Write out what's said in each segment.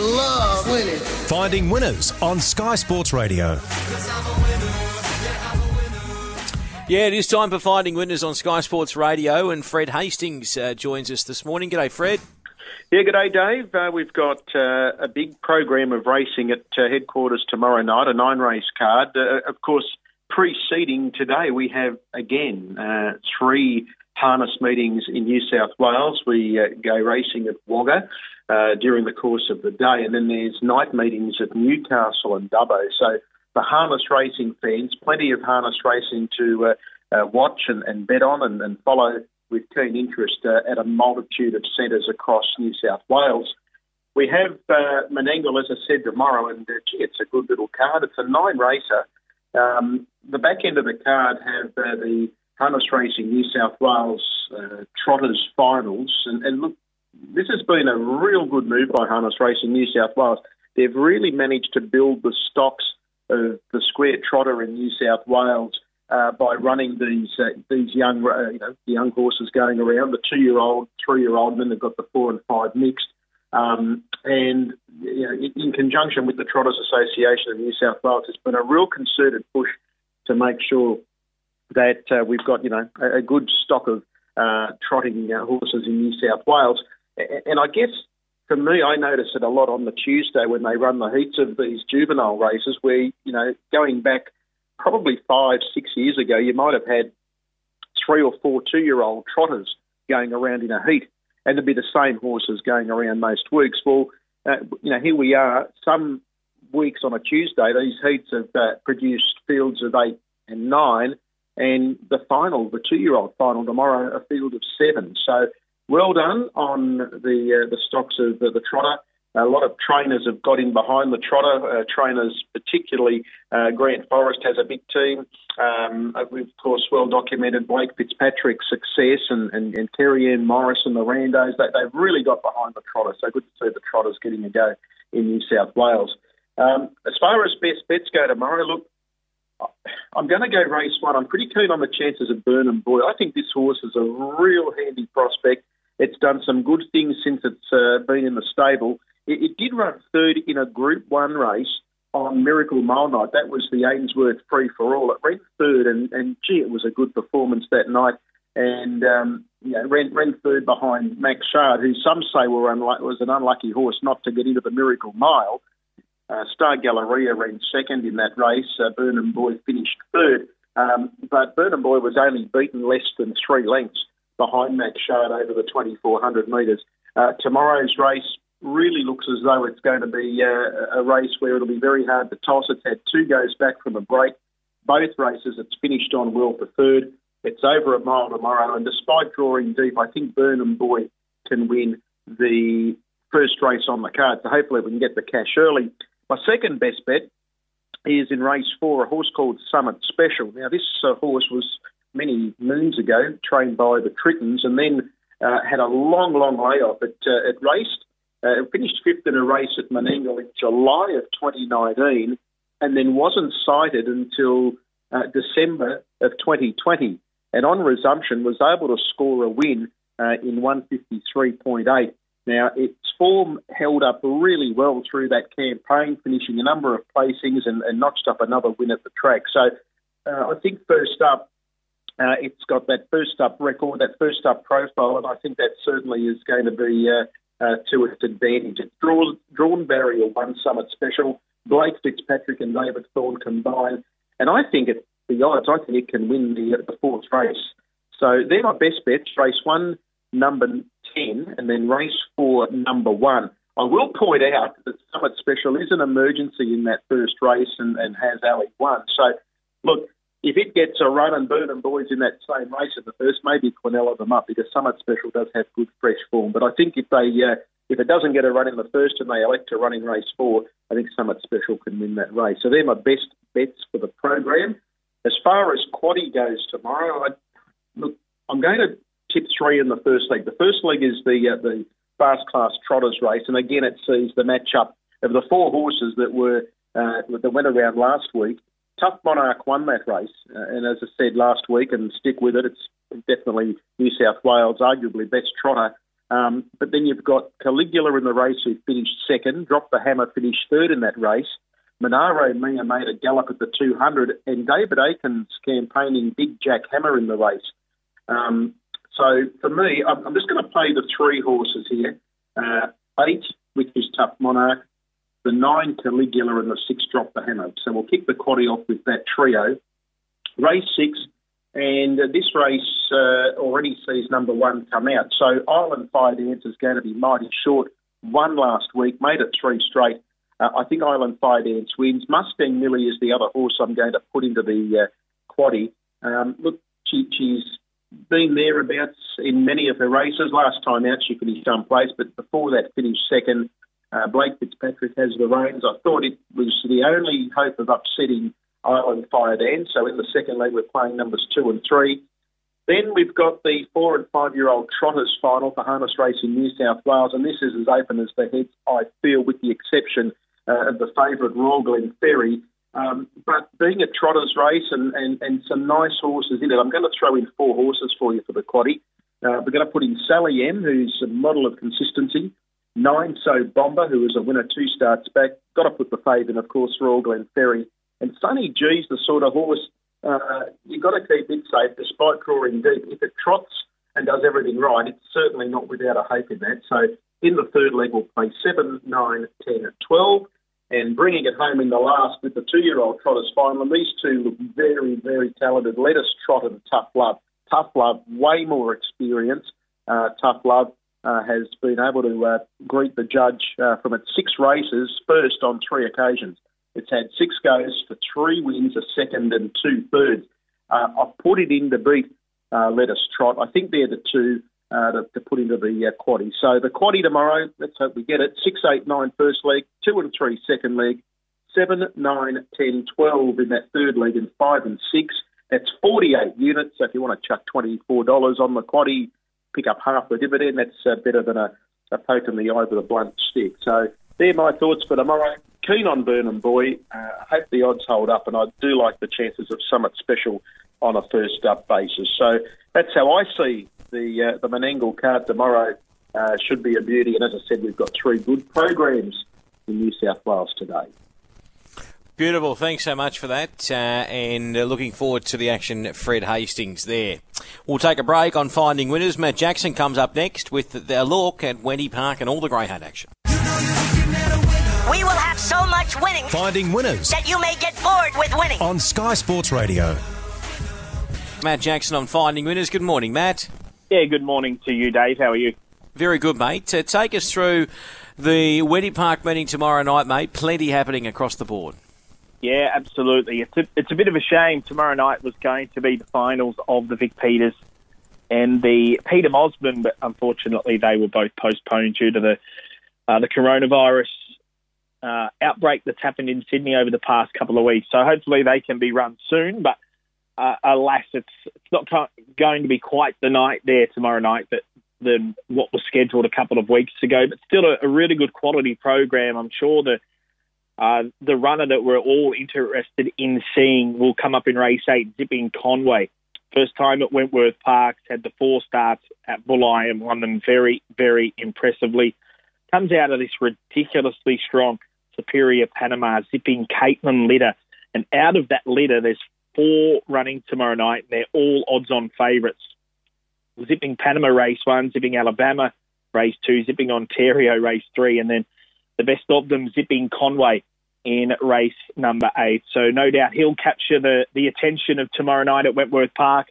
love winning. Finding winners on Sky Sports Radio. Yeah, it is time for finding winners on Sky Sports Radio, and Fred Hastings uh, joins us this morning. G'day, Fred. Yeah, good day, Dave. Uh, we've got uh, a big program of racing at uh, headquarters tomorrow night, a nine race card. Uh, of course, preceding today, we have again uh, three harness meetings in New South Wales. We uh, go racing at Wagga during the course of the day, and then there's night meetings at Newcastle and Dubbo. So, for harness racing fans, plenty of harness racing to watch and, and, bet on and, and follow with keen interest uh, at a multitude of centres across New South Wales. We have uh, Menangle, as I said, tomorrow, and uh, it's a good little card. It's a nine racer. Um, the back end of the card have uh, the Harness Racing New South Wales uh, Trotters Finals, and, and look, this has been a real good move by Harness Racing New South Wales. They've really managed to build the stocks of the square trotter in New South Wales uh, by running these uh, these young uh, you know young horses going around, the two year old, three year old, and then they've got the four and five mixed. Um, and you know, in, in conjunction with the Trotters Association of New South Wales, it's been a real concerted push to make sure that uh, we've got you know a, a good stock of uh, trotting uh, horses in New South Wales. And I guess for me, I notice it a lot on the Tuesday when they run the heats of these juvenile races, where you know going back probably five, six years ago, you might have had three or four two year old trotters going around in a heat, and it'd be the same horses going around most weeks. Well, uh, you know, here we are, some weeks on a Tuesday, these heats have uh, produced fields of eight and nine, and the final, the two year old final tomorrow, a field of seven. So well done on the uh, the stocks of the, the trotter. A lot of trainers have got in behind the trotter. Uh, trainers, particularly uh, Grant Forrest, has a big team. Um, we've, of course, well documented Blake Fitzpatrick's success and, and, and Terry Ann Morris and the Randos. They, they've really got behind the trotter. So good to see the trotters getting a go in New South Wales. Um, as far as best bets go tomorrow, look, I'm going to go race one. I'm pretty keen on the chances of Burnham Boy. I think this horse is a real handy prospect. It's done some good things since it's uh, been in the stable. It, it did run third in a Group 1 race on Miracle Mile Night. That was the Ainsworth Free for All. It ran third, and, and gee, it was a good performance that night. And um, you know, ran, ran third behind Max Shard, who some say were unlu- was an unlucky horse not to get into the Miracle Mile. Uh, Star Galleria ran second in that race. Uh, Burnham Boy finished third. Um, but Burnham Boy was only beaten less than three lengths behind Max Shard over the 2,400 metres. Uh, tomorrow's race really looks as though it's going to be uh, a race where it'll be very hard to toss. It's had two goes back from a break. Both races it's finished on well for third. It's over a mile tomorrow, and despite drawing deep, I think Burnham Boy can win the first race on the card. So hopefully we can get the cash early. My second best bet is in race four, a horse called Summit Special. Now this uh, horse was many moons ago trained by the Trittons, and then uh, had a long, long layoff. It, uh, it raced uh, finished fifth in a race at Menangle in July of 2019 and then wasn't sighted until uh, December of 2020. And on resumption, was able to score a win uh, in 153.8. Now, its form held up really well through that campaign, finishing a number of placings and, and notched up another win at the track. So uh, I think first up, uh, it's got that first up record, that first up profile, and I think that certainly is going to be uh, uh, to its advantage. It's drawn, drawn barrier one summit special. Blake Fitzpatrick and David Thorne combined, and I think at the odds, I think it can win the, the fourth race. So they're my best bets. Race one, number ten, and then race four, number one. I will point out that Summit Special is an emergency in that first race and, and has Ali won. So, look, if it gets a run and Burnham Boys in that same race in the first, maybe Quinella them up because Summit Special does have good fresh form. But I think if they uh, if it doesn't get a run in the first and they elect to run in race four, I think Summit Special can win that race. So they're my best bets for the program. As far as quaddy goes tomorrow, I, look, I'm going to tip three in the first leg. The first leg is the uh, the fast class trotters race, and again it sees the matchup of the four horses that were uh, that went around last week Tough Monarch won that race, uh, and as I said last week, and stick with it, it's definitely New South Wales' arguably best trotter. Um, but then you've got Caligula in the race who finished second, Drop the Hammer finished third in that race. Monaro Mia made a gallop at the 200, and David Aiken's campaigning Big Jack Hammer in the race. Um, so for me, I'm, I'm just going to play the three horses here. Uh, eight, which is Tough Monarch, the nine Caligula, and the six Drop the Hammer. So we'll kick the quaddy off with that trio. Race six, and uh, this race uh, already sees number one come out. So Island Fire Dance is going to be mighty short. Won last week, made it three straight. Uh, I think Island Fire Dance wins. Mustang Millie is the other horse I'm going to put into the uh, quaddy. Um, look, she, she's been thereabouts in many of her races. Last time out, she finished place, but before that, finished second. Uh, Blake Fitzpatrick has the reins. I thought it was the only hope of upsetting Island Fire Dance. So in the second leg, we're playing numbers two and three. Then we've got the four and five year old Trotters final for harness racing in New South Wales, and this is as open as the heads, I feel, with the exception uh, of the favourite Royal Glen Ferry. Um, but being a Trotters race and, and, and some nice horses in it, I'm going to throw in four horses for you for the quaddy. Uh, we're going to put in Sally M, who's a model of consistency. Nine So Bomber, who was a winner two starts back. Got to put the fave in, of course, Royal Glen Ferry. And Sunny G's the sort of horse uh, you've got to keep it safe despite drawing deep. If it trots and does everything right, it's certainly not without a hope in that. So in the third leg, we'll play 7, 9, 10, 12 and bringing it home in the last with the two-year-old trotters final. And these two look very, very talented. Let us trot and tough love. Tough love, way more experience. Uh, tough love uh, has been able to uh, greet the judge uh, from its six races, first on three occasions. It's had six goes for three wins, a second and two thirds. Uh, I've put it in to beat uh, Let Us Trot. I think they're the two uh, to, to, put into the uh, quaddy. So the quaddy tomorrow, let's hope we get it. Six, eight, nine first leg, two and three second leg, seven, nine, ten, twelve in that third leg, and five and six. That's 48 units. So if you want to chuck $24 on the quaddy, pick up half the dividend. That's uh, better than a, a poke in the eye with a blunt stick. So they're my thoughts for tomorrow. Keen on Burnham Boy. Uh, hope the odds hold up, and I do like the chances of Summit Special on a first up basis. So that's how I see the uh, the Menangle card tomorrow uh, should be a beauty. And as I said, we've got three good programs in New South Wales today. Beautiful. Thanks so much for that. Uh, and uh, looking forward to the action, Fred Hastings there. We'll take a break on finding winners. Matt Jackson comes up next with the look at Wenty Park and all the Greyhound action. We will have so much winning. Finding winners. That you may get bored with winning. On Sky Sports Radio. Matt Jackson on Finding Winners. Good morning, Matt. Yeah, good morning to you, Dave. How are you? Very good, mate. Uh, take us through the Wenty Park meeting tomorrow night, mate. Plenty happening across the board. Yeah, absolutely. It's a, it's a bit of a shame. Tomorrow night was going to be the finals of the Vic Peters and the Peter Mosman, but unfortunately they were both postponed due to the uh, the coronavirus uh, outbreak that's happened in Sydney over the past couple of weeks. So hopefully they can be run soon, but uh, alas, it's it's not going to be quite the night there tomorrow night that than what was scheduled a couple of weeks ago. But still, a, a really good quality program. I'm sure the uh, the runner that we're all interested in seeing will come up in race eight, Zipping Conway. First time at Wentworth Parks, had the four starts at Bulli and won them very, very impressively. Comes out of this ridiculously strong Superior Panama, zipping Caitlin Litter. And out of that litter, there's four running tomorrow night, and they're all odds on favourites. Zipping Panama race one, zipping Alabama race two, zipping Ontario race three, and then the best of them zipping Conway in race number eight. So no doubt he'll capture the, the attention of tomorrow night at Wentworth Park.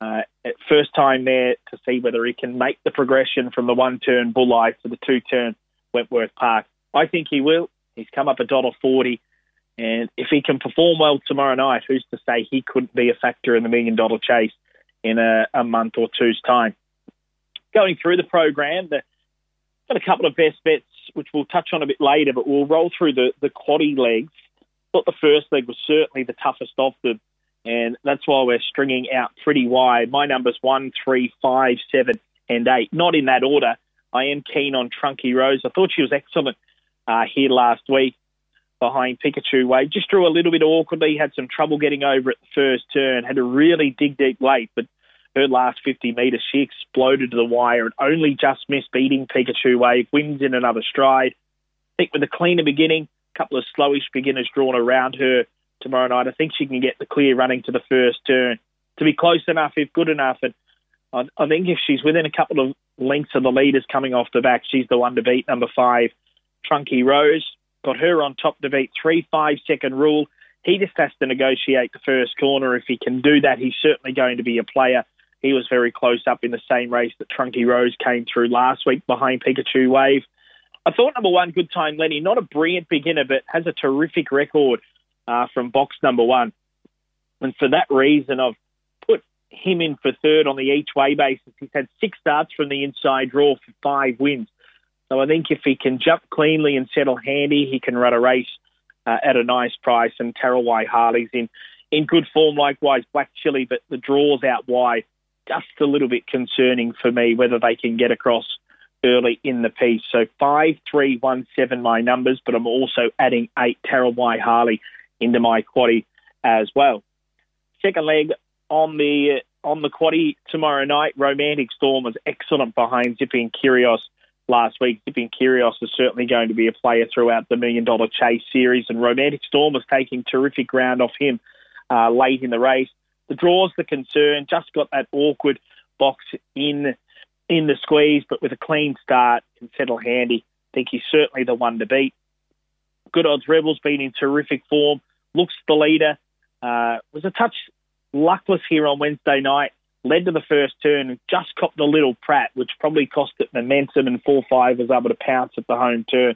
Uh, first time there to see whether he can make the progression from the one turn Bulli to the two turn Wentworth Park. I think he will. He's come up a dollar forty. And if he can perform well tomorrow night, who's to say he couldn't be a factor in the million dollar chase in a, a month or two's time? Going through the program, the, got a couple of best bets, which we'll touch on a bit later, but we'll roll through the, the quaddy legs. Thought the first leg was certainly the toughest of them, and that's why we're stringing out pretty wide. My numbers one, three, five, seven, and eight. Not in that order. I am keen on Trunky Rose. I thought she was excellent uh, here last week behind Pikachu Wave. Just drew a little bit awkwardly, had some trouble getting over at the first turn, had to really dig deep late, but her last 50 metres, she exploded to the wire and only just missed beating Pikachu Wave, wins in another stride. I think with a cleaner beginning, a couple of slowish beginners drawn around her tomorrow night, I think she can get the clear running to the first turn. To be close enough, if good enough, and I, I think if she's within a couple of lengths of the leaders coming off the back, she's the one to beat. Number five, Trunky Rose, got her on top to beat three five second rule. He just has to negotiate the first corner. If he can do that, he's certainly going to be a player. He was very close up in the same race that Trunky Rose came through last week behind Pikachu Wave. I thought number one, Good Time Lenny, not a brilliant beginner, but has a terrific record uh, from box number one. And for that reason, I've put him in for third on the each way basis. He's had six starts from the inside draw for five wins. So I think if he can jump cleanly and settle handy, he can run a race uh, at a nice price. And Tarawai Harley's in, in good form, likewise Black Chili, but the draws out wide just a little bit concerning for me whether they can get across early in the piece. So five, three, one, seven, my numbers, but I'm also adding eight Tarawai Harley into my quaddy as well. Second leg on the on the quaddy tomorrow night. Romantic Storm was excellent behind Zipping Curios last week. Zipping Curios is certainly going to be a player throughout the Million Dollar Chase series, and Romantic Storm is taking terrific ground off him uh, late in the race. The draw's the concern. Just got that awkward box in in the squeeze, but with a clean start can settle handy. I think he's certainly the one to beat. Good odds Rebels been in terrific form. Looks the leader. Uh, was a touch luckless here on Wednesday night. Led to the first turn just copped a little Pratt, which probably cost it momentum. And four five was able to pounce at the home turn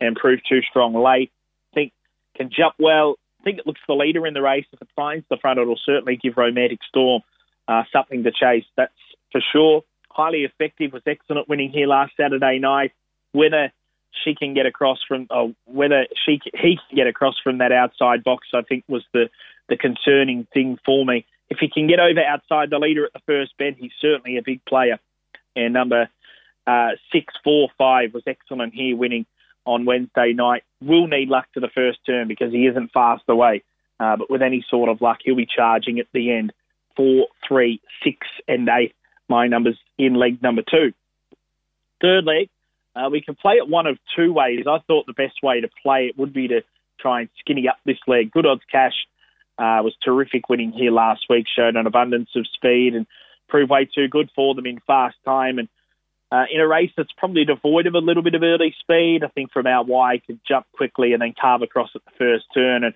and prove too strong late. I think can jump well. I think it looks the leader in the race. If it finds the front, it'll certainly give Romantic Storm uh, something to chase. That's for sure. Highly effective. Was excellent winning here last Saturday night. Whether she can get across from, uh, whether she he can get across from that outside box, I think was the the concerning thing for me. If he can get over outside the leader at the first bend, he's certainly a big player. And number uh, six, four, five was excellent here, winning on Wednesday night. Will need luck to the first turn because he isn't fast away. Uh, but with any sort of luck, he'll be charging at the end. Four, three, six, and eight. My numbers in leg number two. Third leg, uh, we can play it one of two ways. I thought the best way to play it would be to try and skinny up this leg. Good odds cash uh, was terrific winning here last week, showed an abundance of speed and proved way too good for them in fast time. And uh, in a race that's probably devoid of a little bit of early speed, I think from out wide could jump quickly and then carve across at the first turn. And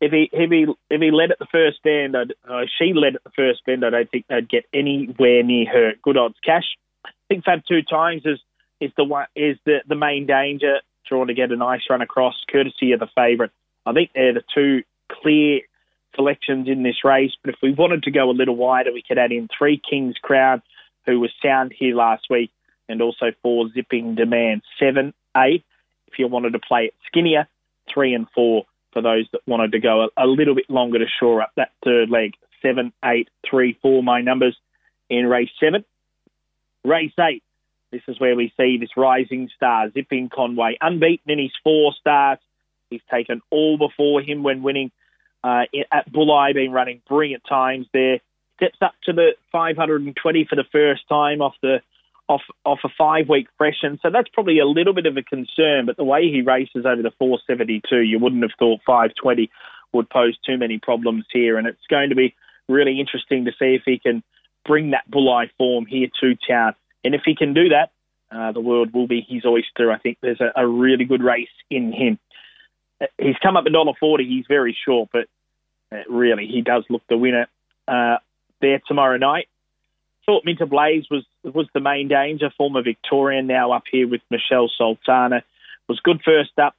if he if he if he led at the first bend, I'd, uh, she led at the first bend, I don't think they'd get anywhere near her. Good odds cash. I think Fab two times is is the one is the the main danger. Drawn to get a nice run across, courtesy of the favourite. I think they're the two clear selections in this race. But if we wanted to go a little wider, we could add in three Kings Crown, who was sound here last week, and also four Zipping Demand. Seven, eight, if you wanted to play it skinnier, three and four for those that wanted to go a, a little bit longer to shore up that third leg. Seven, eight, three, four, my numbers in race seven. Race eight, this is where we see this rising star, Zipping Conway, unbeaten in his four starts. He's taken all before him when winning uh, at Bulli, been running brilliant times there. Steps up to the 520 for the first time off the off off a five week freshen. So that's probably a little bit of a concern. But the way he races over the 472, you wouldn't have thought 520 would pose too many problems here. And it's going to be really interesting to see if he can bring that Bulli form here to town. And if he can do that, uh, the world will be his oyster. I think there's a, a really good race in him he's come up a dollar forty. He's very short, but uh, really he does look the winner uh, there tomorrow night. Thought Minter Blaze was was the main danger. Former Victorian, now up here with Michelle Sultana, was good first up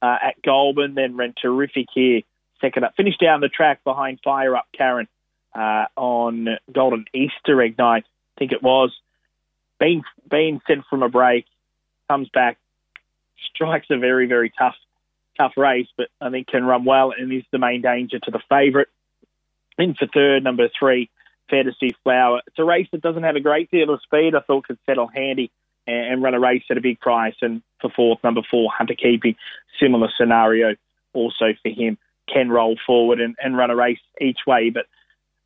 uh, at Goulburn, then ran terrific here second up. Finished down the track behind Fire Up Karen uh, on Golden Easter egg night, I think it was. Being being sent from a break, comes back, strikes a very very tough tough race, but I think can run well and is the main danger to the favourite. In for third, number three, Fantasy Flower. It's a race that doesn't have a great deal of speed. I thought could settle handy and, and run a race at a big price. And for fourth, number four, Hunter Keeping, similar scenario also for him, can roll forward and, and run a race each way. But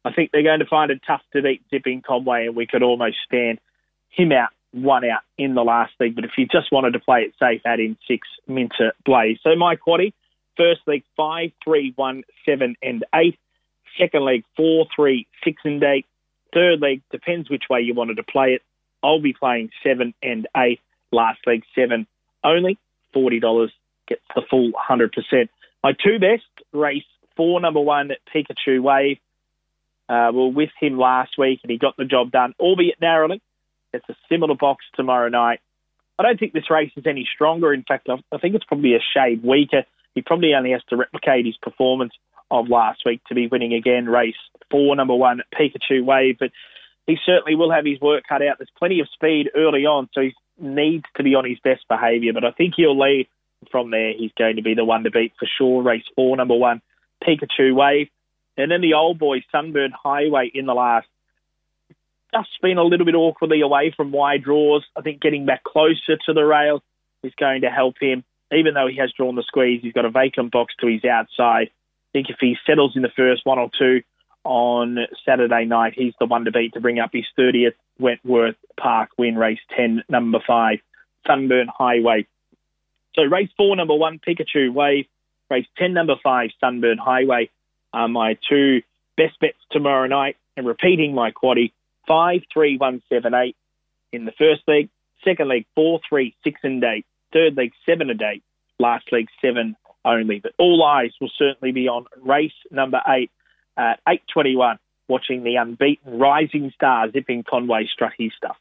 I think they're going to find it tough to beat Zipping Conway, and we could almost stand him out, one out in the last league. But if you just wanted to play it safe, add in six Minter Blaze. So my quaddy, first league five, three, one, seven, and eight. Second league four, three, six, and eight. Third league depends which way you wanted to play it. I'll be playing seven and eight. Last league seven only. Forty dollars gets the full hundred percent. My two best race four, number one Pikachu Wave. Uh, we were with him last week and he got the job done, albeit narrowly. It's a similar box tomorrow night. I don't think this race is any stronger. In fact, I think it's probably a shade weaker. He probably only has to replicate his performance of last week to be winning again. Race four, number one, Pikachu Wave. But he certainly will have his work cut out. There's plenty of speed early on, so he needs to be on his best behaviour. But I think he'll lead from there. He's going to be the one to beat for sure. Race four, number one, Pikachu Wave. And then the old boy, Sunburn Highway, in the last. Just been a little bit awkwardly away from wide draws. I think getting back closer to the rail is going to help him. Even though he has drawn the squeeze, he's got a vacant box to his outside. I think if he settles in the first one or two on Saturday night, he's the one to beat to bring up his 30th Wentworth Park win, race 10, number 5, Sunburn Highway. So race 4, number 1, Pikachu Wave. Race 10, number 5, Sunburn Highway are my two best bets tomorrow night. And repeating my quaddy, 5, 3, 1, 7, 8 in the first league, Second league 4, 3, 6, and 8. Third leg, 7 and 8. Last league 7 only. But all eyes will certainly be on race number 8 at 8.21, watching the unbeaten rising star Zipping Conway strut his stuff.